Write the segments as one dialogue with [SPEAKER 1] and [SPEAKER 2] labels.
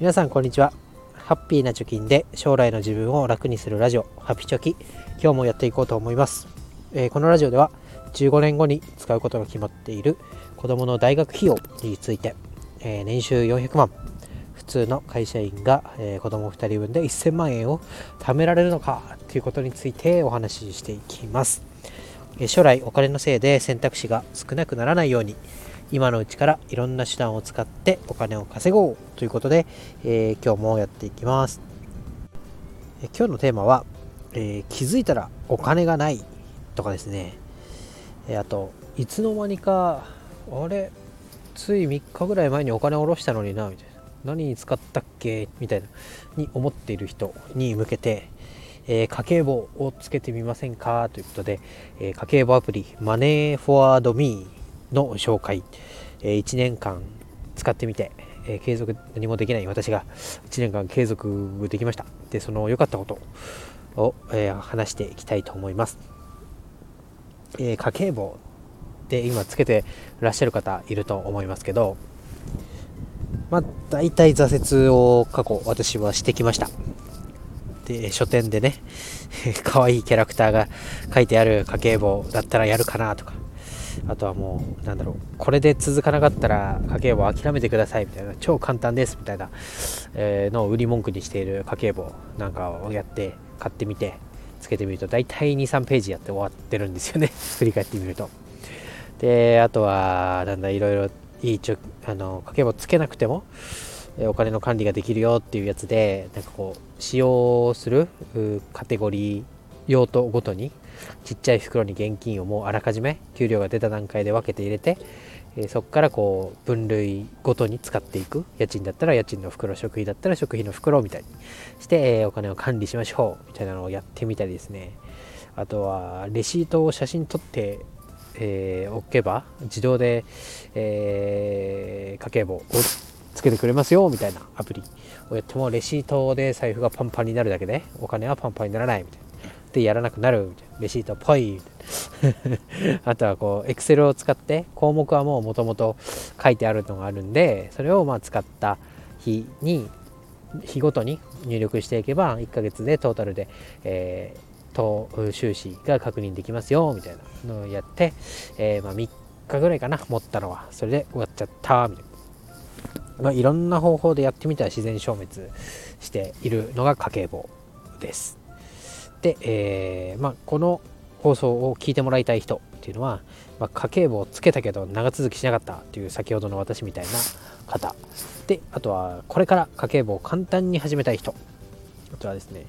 [SPEAKER 1] 皆さんこんにちは。ハッピーな貯金で将来の自分を楽にするラジオハピチョキ。今日もやっていこうと思います、えー、このラジオでは15年後に使うことが決まっている子供の大学費用について、えー、年収400万。普通の会社員が、えー、子供2人分で1000万円を貯められるのかということについてお話ししていきます、え将来お金のせいで選択肢が少なくならないように今のうちからいろんな手段を使ってお金を稼ごうということで、えー、今日もやっていきます。今日のテーマは、えー、気づいたらお金がないとかですね、えあといつの間にかあれつい3日ぐらい前にお金を下ろしたのになみたいな。何に使ったっけ？みたいな。に思っている人に向けて、えー、家計簿をつけてみませんか？ということで、えー、家計簿アプリマネーフォワードミーの紹介、え1年間使ってみて、え継続何もできない私が1年間継続できました。でその良かったことを、え話していきたいと思います、え家計簿で今つけてらっしゃる方いると思いますけどまあ大体挫折を過去私はしてきました。で書店でね 可愛いキャラクターが書いてある家計簿だったらやるかなとかあとはもうなんだろうこれで続かなかったら家計簿諦めてくださいみたいな超簡単ですみたいな、え、のを売り文句にしている家計簿なんかをやって買ってみてつけてみると大体23ページやって終わってるんですよね。振り返ってみると。であとはなんだいろいろいいちょあの家計簿つけなくてもお金の管理ができるよっていうやつでなんかこう使用するカテゴリー用途ごとにちっちゃい袋に現金をもうあらかじめ給料が出た段階で分けて入れて、えー、そこからこう分類ごとに使っていく家賃だったら家賃の袋食費だったら食費の袋みたいにして、えー、お金を管理しましょうみたいなのをやってみたりですね。あとはレシートを写真撮ってえー、置けば自動で、えー、家計簿をつけてくれますよみたいなアプリをやってもレシートで財布がパンパンになるだけでお金はパンパンにならないみたいな。でやらなくなるみたいなレシートぽい あとはこうエクセルを使って項目はもうもともと書いてあるのがあるんでそれをまあ使った日に日ごとに入力していけば1ヶ月でトータルで、えー、と収支が確認できますよみたいなのをやって、えー、まあ、3日ぐらいかな持ったのはそれで終わっちゃったみたいな。まあ、いろんな方法でやってみたら自然消滅しているのが家計簿です。で、えー、まあ、この放送を聞いてもらいたい人っていうのは、まあ、家計簿をつけたけど長続きしなかったっていう先ほどの私みたいな方。であとはこれから家計簿を簡単に始めたい人。あとはですね、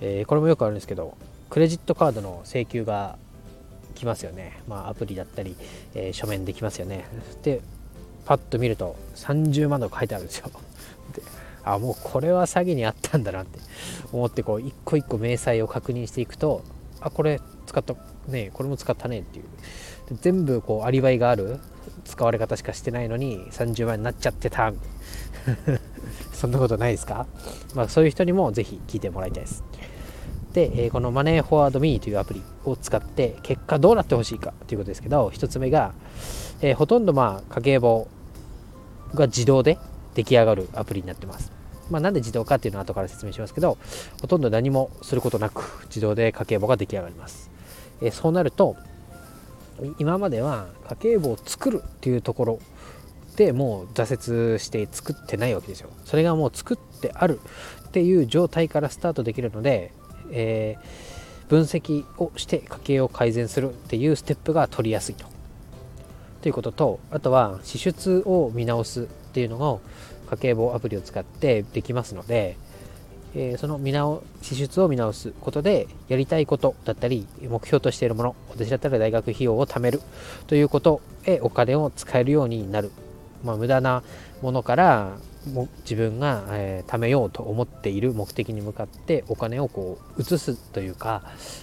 [SPEAKER 1] えー、これもよくあるんですけどクレジットカードの請求が来ますよね、まあ、アプリだったり、えー、書面できますよね。でパッと見ると30万とか書いてあるんですよ。あもうこれは詐欺にあったんだなって思ってこう一個一個明細を確認していくとあこれ使ったねこれも使ったねっていう。全部こうアリバイがある使われ方しかしてないのに30万になっちゃってた。そんなことないですか？まあそういう人にもぜひ聞いてもらいたいです。で、えこのマネーフォワードミーというアプリを使って結果どうなってほしいかということですけど1つ目が、え、ほとんどまあ家計簿が自動で出来上がるアプリになってます。まあ、なんで自動かっていうのは後から説明しますけどほとんど何もすることなく自動で家計簿が出来上がります、えそうなると今までは家計簿を作るっていうところでもう挫折して作ってないわけですよ。それがもう作ってあるっていう状態からスタートできるので、えー、分析をして家計を改善するっていうステップが取りやすいと。ということとあとは支出を見直すっていうのを家計簿アプリを使ってできますので、えー、その見直支出を見直すことでやりたいことだったり目標としているもの私だったら大学費用を貯めるということへお金を使えるようになる、まあ、無駄なものからも自分が、えー、貯めようと思っている目的に向かってお金をこう移すというか、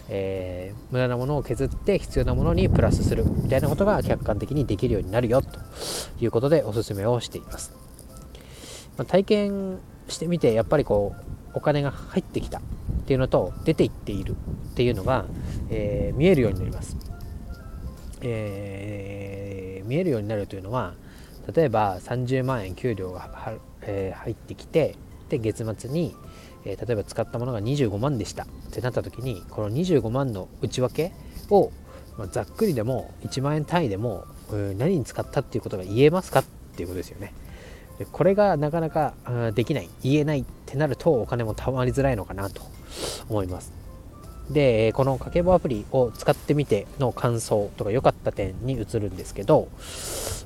[SPEAKER 1] えー、無駄なものを削って必要なものにプラスするみたいなことが客観的にできるようになるよということでおすすめをしています。まあ、体験してみてやっぱりこうお金が入ってきたっていうのと出ていっているっていうのが、えー、見えるようになります、えー、見えるようになるというのは例えば30万円給料がは、えー、入ってきてで月末に、えー、例えば使ったものが25万でしたってなった時にこの25万の内訳を、まあ、ざっくりでも1万円単位でも、え何に使ったっていうことが言えますかっていうことですよね。でこれがなかなかできない言えないってなるとお金もたまりづらいのかなと思います。でこの家計簿アプリを使ってみての感想とか良かった点に移るんですけど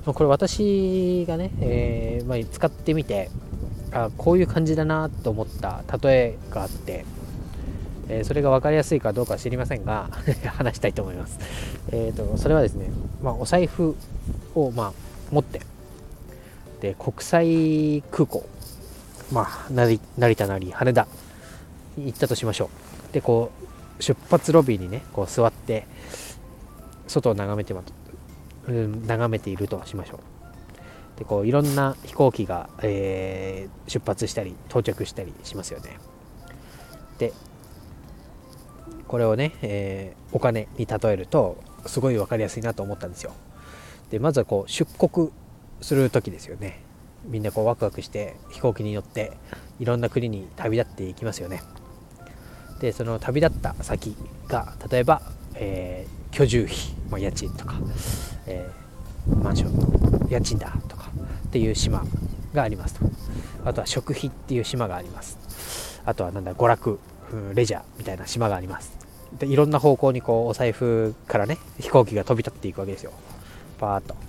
[SPEAKER 1] これ私がね、えー、まあ、使ってみてあこういう感じだなと思った例えがあって、えー、それが分かりやすいかどうかは知りませんが 話したいと思います、えーと、それはですね、まあ、お財布を、まあ、持ってで国際空港。まあ成田なり羽田。に行ったとしましょう。でこう出発ロビーにねこう座って外を眺めてまうん、眺めているとしましょう。でこういろんな飛行機が、えー、出発したり到着したりしますよね。でこれをね、えー、お金に例えるとすごい分かりやすいなと思ったんですよ。でまずはこう出国する時ですよね。みんなこうワクワクして飛行機に乗っていろんな国に旅立っていきますよね。でその旅立った先が例えば、えー、居住費、まあ、家賃とか、えー、マンションの家賃だとかっていう島がありますと。あとは食費っていう島があります。あとはなんだ娯楽レジャーみたいな島があります。でいろんな方向にこうお財布からね飛行機が飛び立っていくわけですよ。パーッと。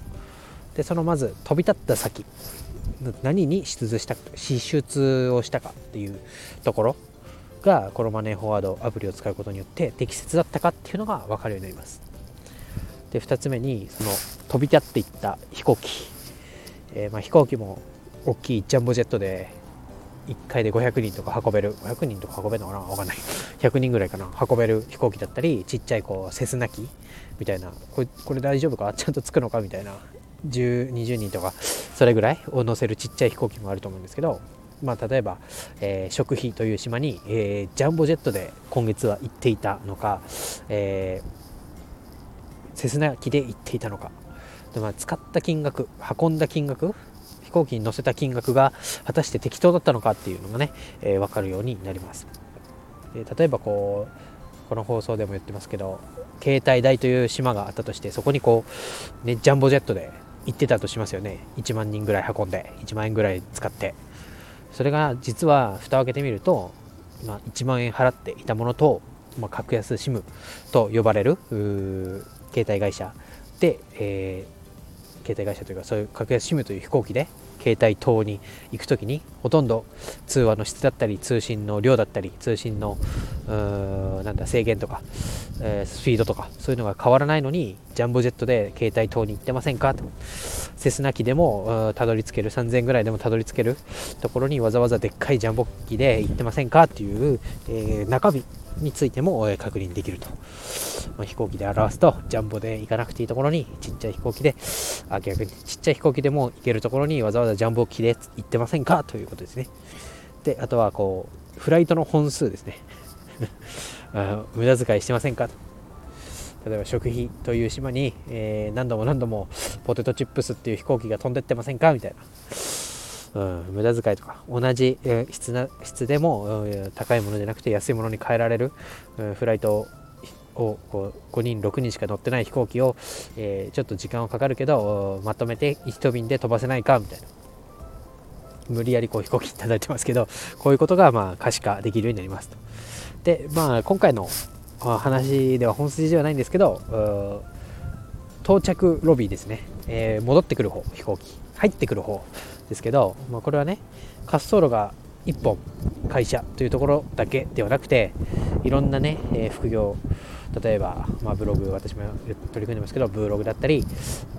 [SPEAKER 1] でそのまず飛び立った先何に出出した支出をしたかっていうところがこのマネーフォワードアプリを使うことによって適切だったかっていうのが分かるようになります。で2つ目にその飛び立っていった飛行機、えー、まあ飛行機も大きいジャンボジェットで1回で500人とか運べる。500人とか運べるのかな？分かんない。100人ぐらいかな。運べる飛行機だったりちっちゃいこうセスナ機みたいな。これこれ大丈夫か？ちゃんとつくのか？みたいな。10、20人とかそれぐらいを乗せるちっちゃい飛行機もあると思うんですけど、まあ、例えば、えー、食費という島に、えー、ジャンボジェットで今月は行っていたのか、えー、セスナ機で行っていたのか。で、まあ、使った金額運んだ金額飛行機に乗せた金額が果たして適当だったのかっていうのがね、えー、分かるようになります。で例えばこうこの放送でも言ってますけど携帯台という島があったとしてそこにこう、ね、ジャンボジェットで行ってたとしますよね。1万人ぐらい運んで1万円ぐらい使って。それが実は蓋を開けてみると、まあ、1万円払っていたものと、まあ、格安 SIM と呼ばれる携帯会社。で、えー、携帯会社というかそういう格安 SIM という飛行機で携帯等に行く時にほとんど通話の質だったり通信の量だったり通信のなんだ制限とか、えー、スピードとかそういうのが変わらないのにジャンボジェットで携帯等に行ってませんかと。セスナ機でもたどり着ける3000ぐらいでもたどり着けるところにわざわざでっかいジャンボ機で行ってませんかっていう、えー、中身についても確認できると、まあ、飛行機で表すとジャンボで行かなくていいところにちっちゃい飛行機であ逆にちっちゃい飛行機でも行けるところにわざわざジャンボ機で行ってませんかということですね。であとはこうフライトの本数ですね。無駄遣いしてませんか？と例えば食費という島に、えー、何度も何度もポテトチップスっていう飛行機が飛んでってませんか？みたいな。うん、無駄遣いとか。同じ、えー、質な質でも、うん、高いものじゃなくて安いものに変えられる、うん、フライトをこう5人6人しか乗ってない飛行機を、えー、ちょっと時間はかかるけどまとめて一便で飛ばせないか？みたいな。無理やりこう飛行機いただいてますけどこういうことがまあ可視化できるようになりますと。でまあ今回の話では本筋ではないんですけど到着ロビーですね、えー、戻ってくる方飛行機。入ってくる方ですけど、まあ、これはね滑走路が1本会社というところだけではなくていろんなね、えー、副業例えば、まあ、ブログ私も取り組んでますけどブログだったり、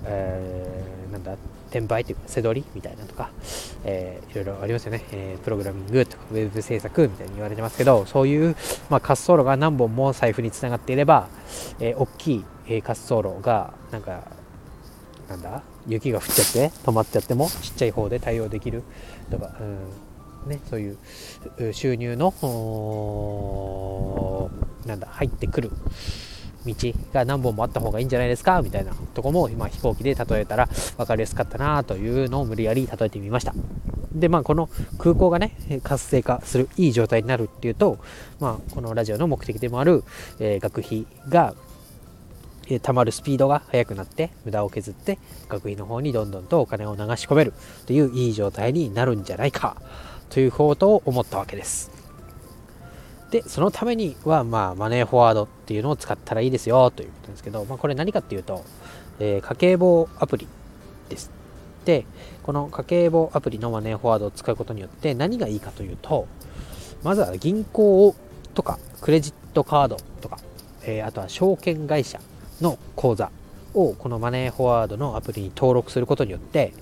[SPEAKER 1] えー、なんだ転売というか背取りみたいなとか、えー、いろいろありますよね、えー、プログラミングとかウェブ制作みたいに言われてますけどそういう、まあ、滑走路が何本も財布につながっていれば、えー、大きい、え滑走路がなんかなんだ？雪が降っちゃって止まっちゃってもちっちゃい方で対応できるとか、うんね、そういう収入のなんだ入ってくる道が何本もあった方がいいんじゃないですかみたいなとこも今飛行機で例えたら分かりやすかったなというのを無理やり例えてみました。でまあこの空港がね活性化するいい状態になるっていうと、まあ、このラジオの目的でもある、えー、学費がえ貯まるスピードが速くなって無駄を削って学費の方にどんどんとお金を流し込めるといういい状態になるんじゃないかということを思ったわけですでそのためには、まあ、マネーフォワードっていうのを使ったらいいですよということなんですけど、まあ、これ何かっていうと、えー、家計簿アプリです。でこの家計簿アプリのマネーフォワードを使うことによって何がいいかというとまずは銀行とかクレジットカードとか、えー、あとは証券会社の口座をこのマネーフォワードのアプリに登録することによって、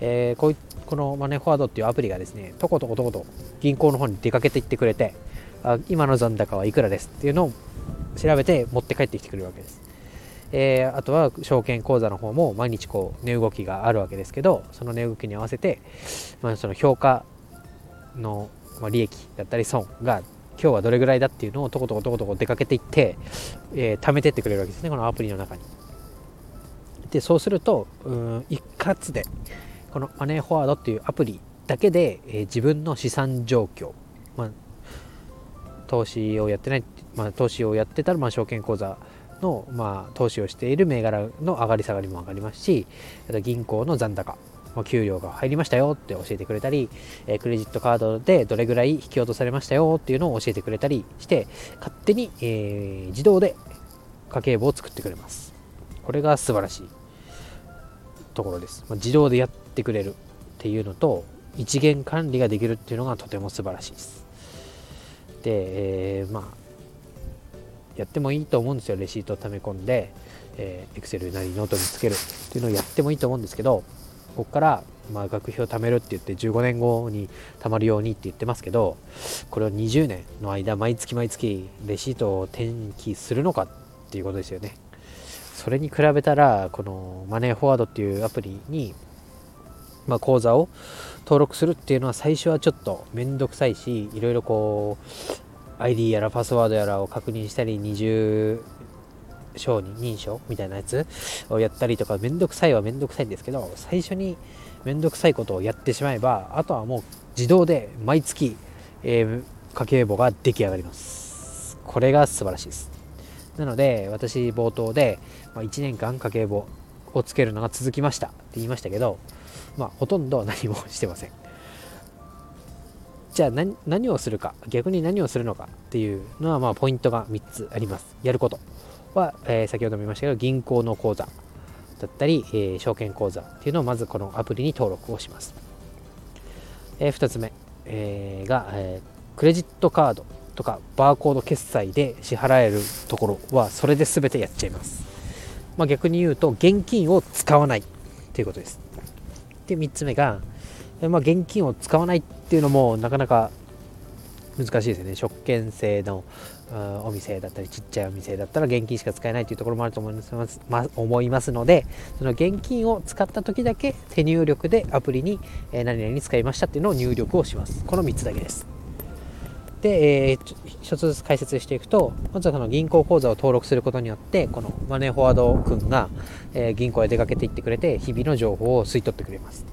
[SPEAKER 1] えー、こういこのマネーフォワードっていうアプリがですねとことことこと銀行の方に出かけていってくれてあ今の残高はいくらですっていうのを調べて持って帰ってきてくれるわけです、えー、あとは証券口座の方も毎日こう値動きがあるわけですけどその値動きに合わせて、まあ、その評価の、まあ、利益だったり損が今日はどれぐらいだっていうのをとことことことこ出かけていって、えー、貯めてってくれるわけですねこのアプリの中に。でそうするとうん一括でこのマネーフォワードっていうアプリだけで、えー、自分の資産状況、投資をやってない、まあ、投資をやってたら、まあ、証券口座の、まあ、投資をしている銘柄の上がり下がりも上がりますしあと銀行の残高ま給料が入りましたよって教えてくれたり、えクレジットカードでどれぐらい引き落とされましたよっていうのを教えてくれたりして勝手に、えー、自動で家計簿を作ってくれます。これが素晴らしいところです、ま自動でやってくれるっていうのと一元管理ができるっていうのがとても素晴らしいです、えー、まあやってもいいと思うんですよレシートを溜め込んで、えー、Excel なりノートにつけるっていうのをやってもいいと思うんですけどここからまあ学費を貯めるって言って15年後に貯まるようにって言ってますけどこれを20年の間毎月毎月レシートを転記するのかっていうことですよね。それに比べたらこのマネーフォワードっていうアプリにまあ、口座を登録するっていうのは最初はちょっと面倒くさいしいろいろこう ID やらパスワードやらを確認したり二重承認認証みたいなやつをやったりとかめんどくさいはめんどくさいんですけど最初にめんどくさいことをやってしまえばあとはもう自動で毎月、えー、家計簿が出来上がります。これが素晴らしいです。なので私冒頭で、まあ、1年間家計簿をつけるのが続きましたって言いましたけどまあほとんど何もしてません。じゃあ何をするか逆に何をするのかっていうのはまあポイントが3つあります。やることは、えー、先ほども言いましたけど銀行の口座だったり、えー、証券口座っていうのをまずこのアプリに登録をします、えー、2つ目、えー、が、えクレジットカードとかバーコード決済で支払えるところはそれで全てやっちゃいます、まあ、逆に言うと現金を使わないということです。で3つ目が、まあ、現金を使わないっていうのもなかなか難しいですよね。食券制のお店だったりちっちゃいお店だったら現金しか使えないというところもあると思います,、ま、思いますのでその現金を使った時だけ手入力でアプリに、何々に使いましたっていうのを入力をします。この3つだけです。で、えー、一つずつ解説していくとまずはその銀行口座を登録することによってこのマネーフォワード君が、えー、銀行へ出かけていってくれて日々の情報を吸い取ってくれます。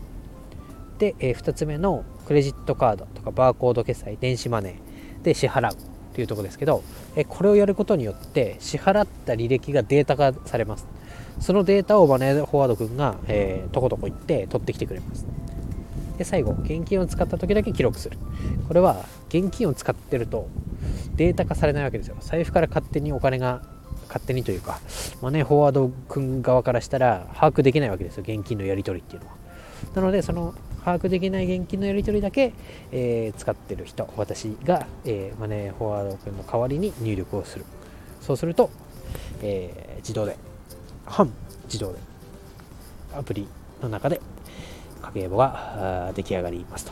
[SPEAKER 1] で、えー、2つ目のクレジットカードとかバーコード決済電子マネーで支払うというところですけど、えこれをやることによって支払った履歴がデータ化されます。そのデータをマネーフォワード君が、えー、とことこ行って取ってきてくれます。で最後現金を使った時だけ記録する。これは現金を使ってるとデータ化されないわけですよ。財布から勝手にお金が勝手にというかマネーフォワード君側からしたら把握できないわけですよ。現金のやり取りっていうのは。なのでその把握できない現金のやり取りだけ、えー、使ってる人私が、えー、マネーフォワード君の代わりに入力をする。そうすると、えー、自動で半自動でアプリの中で家計簿が出来上がりますと。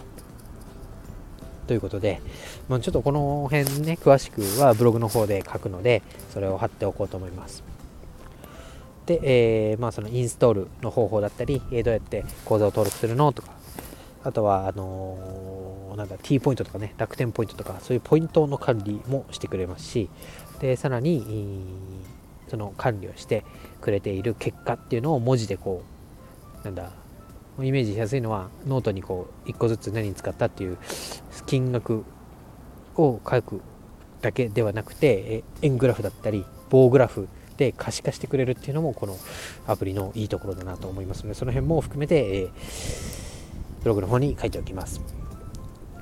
[SPEAKER 1] ということで、まあ、ちょっとこの辺ね詳しくはブログの方で書くのでそれを貼っておこうと思います。で、えー、まあ、そのインストールの方法だったり、えどうやって口座を登録するのとかあとは、あのー、なんだ、T ポイントとかね、楽天ポイントとか、そういうポイントの管理もしてくれますし、で、さらに、その管理をしてくれている結果っていうのを文字でこう、なんだ、イメージしやすいのはノートにこう1個ずつ何に使ったっていう金額を書くだけではなくて円グラフだったり棒グラフで可視化してくれるっていうのもこのアプリのいいところだなと思いますのでその辺も含めて、えブログの方に書いておきます。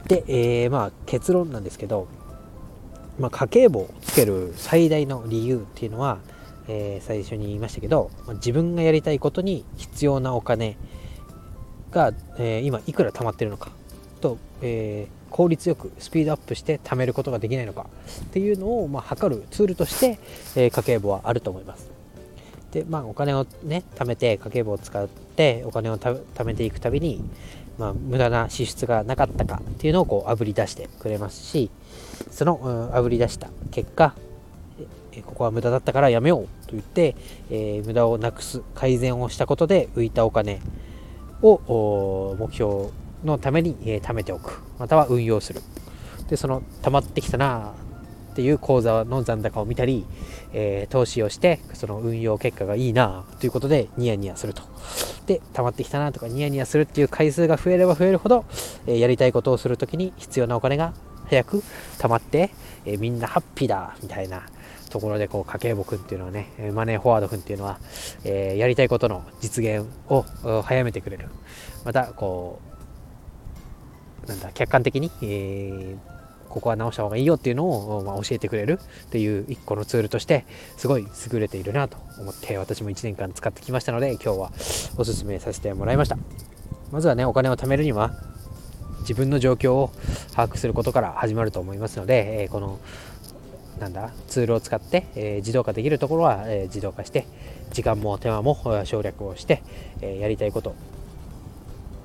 [SPEAKER 1] で、えー、まあ結論なんですけど、まあ、家計簿をつける最大の理由っていうのは、えー、最初に言いましたけど、まあ、自分がやりたいことに必要なお金が、えー、今いくら貯まってるのかと、えー、効率よくスピードアップして貯めることができないのかっていうのを、まあ、測るツールとして、えー、家計簿はあると思います。でまあお金をね貯めて家計簿を使ってお金を貯めていくたびに、まあ、無駄な支出がなかったかっていうのをこうあぶり出してくれますしそのあぶり出した結果ここは無駄だったからやめようと言って、えー、無駄をなくす改善をしたことで浮いたお金を目標のために、えー、貯めておく。または運用する。でその溜まってきたなっていう口座の残高を見たり、えー、投資をしてその運用結果がいいなということでニヤニヤすると。で溜まってきたなとかニヤニヤするっていう回数が増えれば増えるほど、えー、やりたいことをするときに必要なお金が早く溜まって、え、みんなハッピーだみたいなところでこう家計簿くんっていうのはねマネーフォワードくんっていうのは、えー、やりたいことの実現を早めてくれる。またこうなんだ客観的に、えー、ここは直した方がいいよっていうのを、まあ、教えてくれるっていう一個のツールとしてすごい優れているなと思って私も1年間使ってきましたので今日はおすすめさせてもらいました。まずはねお金を貯めるには自分の状況を把握することから始まると思いますので、えー、このなんだ？ツールを使って、えー、自動化できるところは、えー、自動化して時間も手間も省略をして、えやりたいこと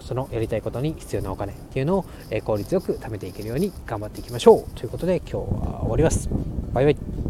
[SPEAKER 1] そのやりたいことに必要なお金っていうのを、え効率よく貯めていけるように頑張っていきましょう。ということで今日は終わります。バイバイ。